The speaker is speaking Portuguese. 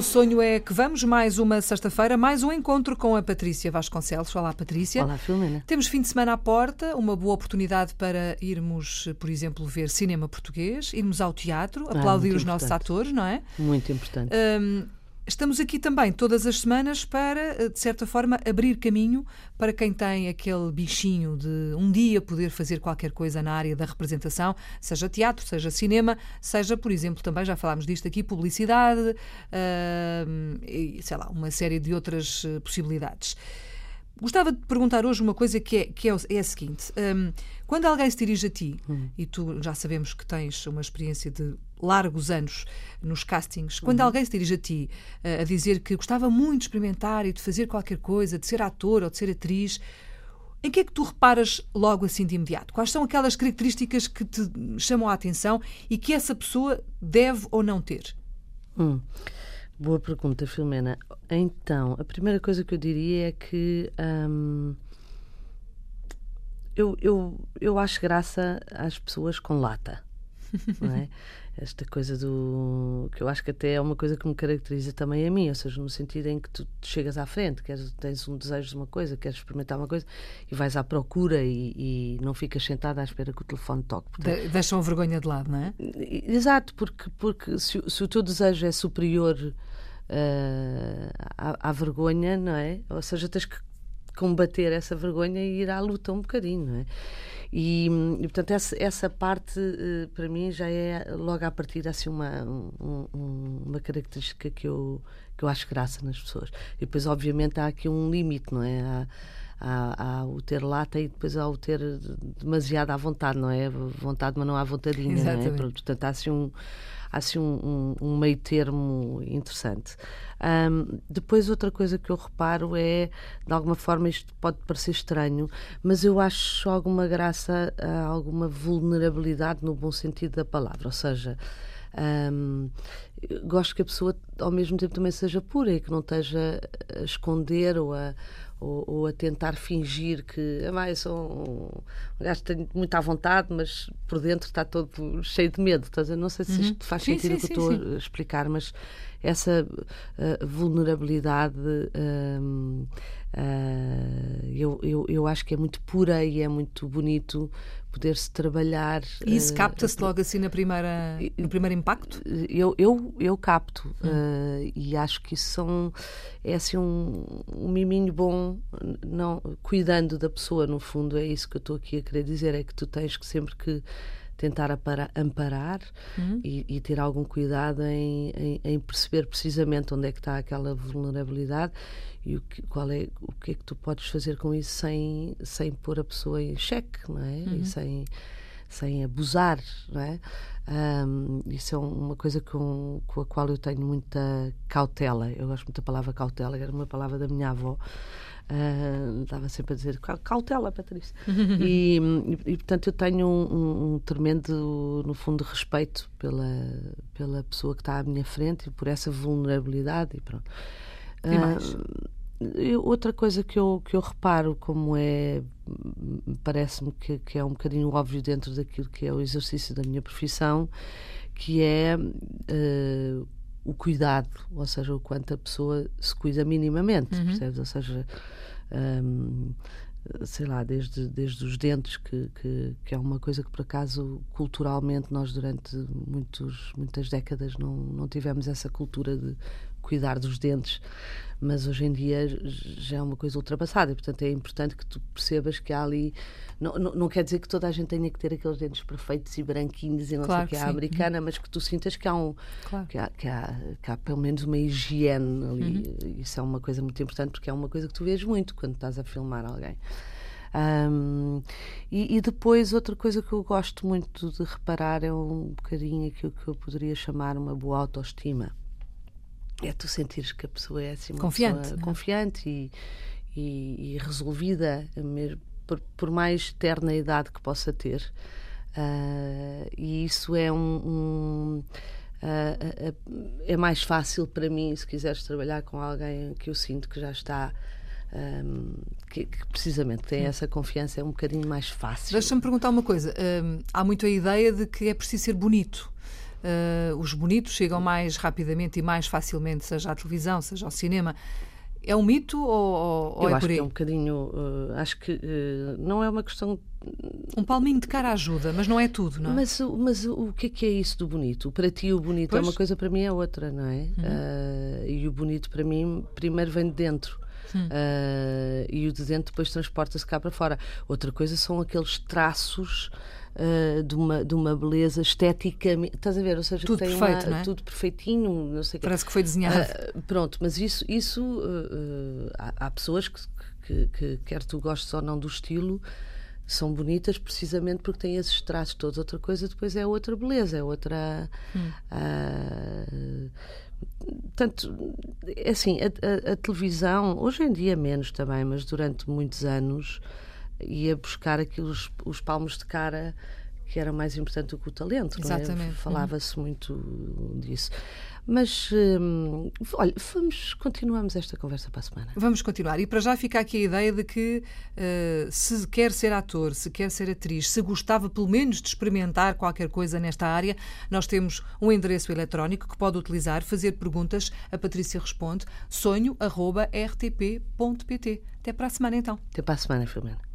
Pelo sonho é que vamos, mais uma sexta-feira, mais um encontro com a Patrícia Vasconcelos. Olá, Patrícia. Olá, Filomena. Temos fim de semana à porta, uma boa oportunidade para irmos, por exemplo, ver cinema português, irmos ao teatro, Ah, aplaudir muito os nossos importante. atores, não é? Muito importante. Hum, Estamos aqui também todas as semanas para, de certa forma, abrir caminho para quem tem aquele bichinho de um dia poder fazer qualquer coisa na área da representação, seja teatro, seja cinema, seja, por exemplo, também já falámos disto aqui, publicidade, hum, e, sei lá, uma série de outras eh, possibilidades. Gostava de perguntar hoje uma coisa que é, que é, é a seguinte: hum, quando alguém se dirige a ti, e tu já sabemos que tens uma experiência de largos anos nos castings, quando alguém se dirige a ti eh, a dizer que gostava muito de experimentar e de fazer qualquer coisa, de ser ator ou de ser atriz, em que é que tu reparas logo assim de imediato? Quais são aquelas características que te chamam a atenção e que essa pessoa deve ou não ter? Hum. Boa pergunta, Filomena. Então, a primeira coisa que eu diria é que hum, eu, eu, eu acho graça às pessoas com lata. É? Esta coisa do. que eu acho que até é uma coisa que me caracteriza também a mim, ou seja, no sentido em que tu chegas à frente, queres, tens um desejo de uma coisa, queres experimentar uma coisa e vais à procura e, e não ficas sentada à espera que o telefone toque. Portanto, De- deixam a vergonha de lado, não é? Exato, porque, porque se, o- se o teu desejo é superior eh, à, à vergonha, não é? Ou seja, tens que combater essa vergonha e ir à luta um bocadinho, não é? E, e, portanto, essa, essa parte eh, para mim já é logo à partida assim uma, um- um- uma característica que eu, que eu acho graça nas pessoas. E depois, obviamente, há aqui um limite, não é? Há, há, há o ter lata e depois há o ter demasiado à vontade, não é? Vontade, mas não há vontadinha, não é? Exatamente. Portanto, há assim um, assim um, um- um meio termo interessante. Ahm, depois, outra coisa que eu reparo é, de alguma forma, isto pode parecer estranho, mas eu acho alguma graça, a alguma vulnerabilidade no bom sentido da palavra, ou seja. eu gosto que a pessoa ao mesmo tempo também seja pura e que não esteja a esconder ou a, ou, ou a tentar fingir que ah, eu sou um, um gajo que tenho muito à vontade, mas por dentro está todo cheio de medo. Estás? Não sei se isto faz Sim, sentido sim, o que sim, estou a explicar, mas essa ah, vulnerabilidade ahm, ah, eu, eu, eu acho que é muito pura e é muito bonito poder-se trabalhar. E isso ah, capta-se logo assim na primeira, no primeiro impacto? eu, eu, eu capto eh, e acho que isso são, é assim um, um miminho bom, não, cuidando da pessoa, no fundo, é isso que eu estou aqui a querer dizer, é que tu tens que sempre que tentar apara- amparar e, e ter algum cuidado em, em, em perceber precisamente onde é que está aquela vulnerabilidade e o que, qual é, o que é que tu podes fazer com isso sem, sem pôr a pessoa em xeque, não é? E sem, sem abusar, não é? Ahm, isso é uma coisa com, com a qual eu tenho muita cautela. Eu gosto muito da palavra cautela, era uma palavra da minha avó. Ah, estava sempre a dizer "Cau- cautela, Patrícia. e, e, portanto, eu tenho um, um- um tremendo, no fundo, respeito pela, pela pessoa que está à minha frente e por essa vulnerabilidade. E pronto. E mais? Eu- outra coisa que eu, que eu reparo, como é, parece-me que, que é um bocadinho óbvio dentro daquilo que é o exercício da minha profissão, que é eh, o cuidado, ou seja, o quanto a pessoa se cuida minimamente, percebes? Ou seja, hum, sei lá, desde, desde os dentes, que, que, que é uma coisa que por acaso culturalmente nós durante muitos, muitas décadas não, não tivemos essa cultura de cuidar dos dentes, mas hoje em dia já é uma coisa ultrapassada portanto é importante que tu percebas que há ali, não, não, não quer dizer que toda a gente tenha que ter aqueles dentes perfeitos e branquinhos e não Claro sei o que que é sim. americana, mas que tu sintas que há um Claro. que há, que há, que há pelo menos uma higiene ali. Isso é uma coisa muito importante porque é uma coisa que tu vês muito quando estás a filmar alguém. Ahm, e, e depois, outra coisa que eu gosto muito de reparar é um bocadinho aquilo que eu poderia chamar uma boa autoestima. É tu sentires que a pessoa é assim uma Confiante, pessoa não é? confiante e, e- e resolvida, mesmo, por, por mais terna idade que possa ter. Ah, e isso é um. um- ah, é mais fácil para mim se quiseres trabalhar com alguém que eu sinto que já está. ahm, que, que precisamente tem essa confiança, é um bocadinho mais fácil. Deixa-me perguntar uma coisa. Hum, há muito a ideia de que é preciso ser bonito. Uh, os bonitos chegam mais rapidamente e mais facilmente, seja à televisão, seja ao cinema. É um mito ou, ou Eu é acho por aí? que é um bocadinho. uh, acho que uh, não é uma questão. Um palminho de cara ajuda, mas não é tudo, não é? Mas, o- mas o que é que é isso do bonito? Para ti, o bonito é Pois. Uhum. uma coisa, para mim é outra, não é? Uh, e o bonito, para mim, primeiro vem de dentro. Hum. Uh, e o de dentro depois transporta-se cá para fora. Outra coisa são aqueles traços uh, de, uma, de uma beleza estéticamente. Estás a ver? Ou seja, Tudo que tem perfeito, uma, é? tudo perfeitinho, não sei. Parece que foi desenhado. Ah, pronto, mas isso, isso uh, uh, há, há pessoas que, que, que, quer tu gostes ou não do estilo, são bonitas precisamente porque têm esses traços todos. Outra coisa depois é outra beleza, é outra. ah, Tanto, é assim, a, a- a televisão, hoje em dia menos também, mas durante muitos anos ia buscar aqueles os palmos de cara que era mais importante do que o talento. não é? Exatamente. Falava-se muito disso. Mas, hum, olha, vamos, continuamos esta conversa para a semana. Vamos continuar. E para já fica aqui a ideia de que eh, se quer ser ator, se quer ser atriz, se gostava pelo menos de experimentar qualquer coisa nesta área, nós temos um endereço eletrónico que pode utilizar, fazer perguntas. A Patrícia responde sonho.rtp.pt. Até para a semana então. Até para a semana, Filomena.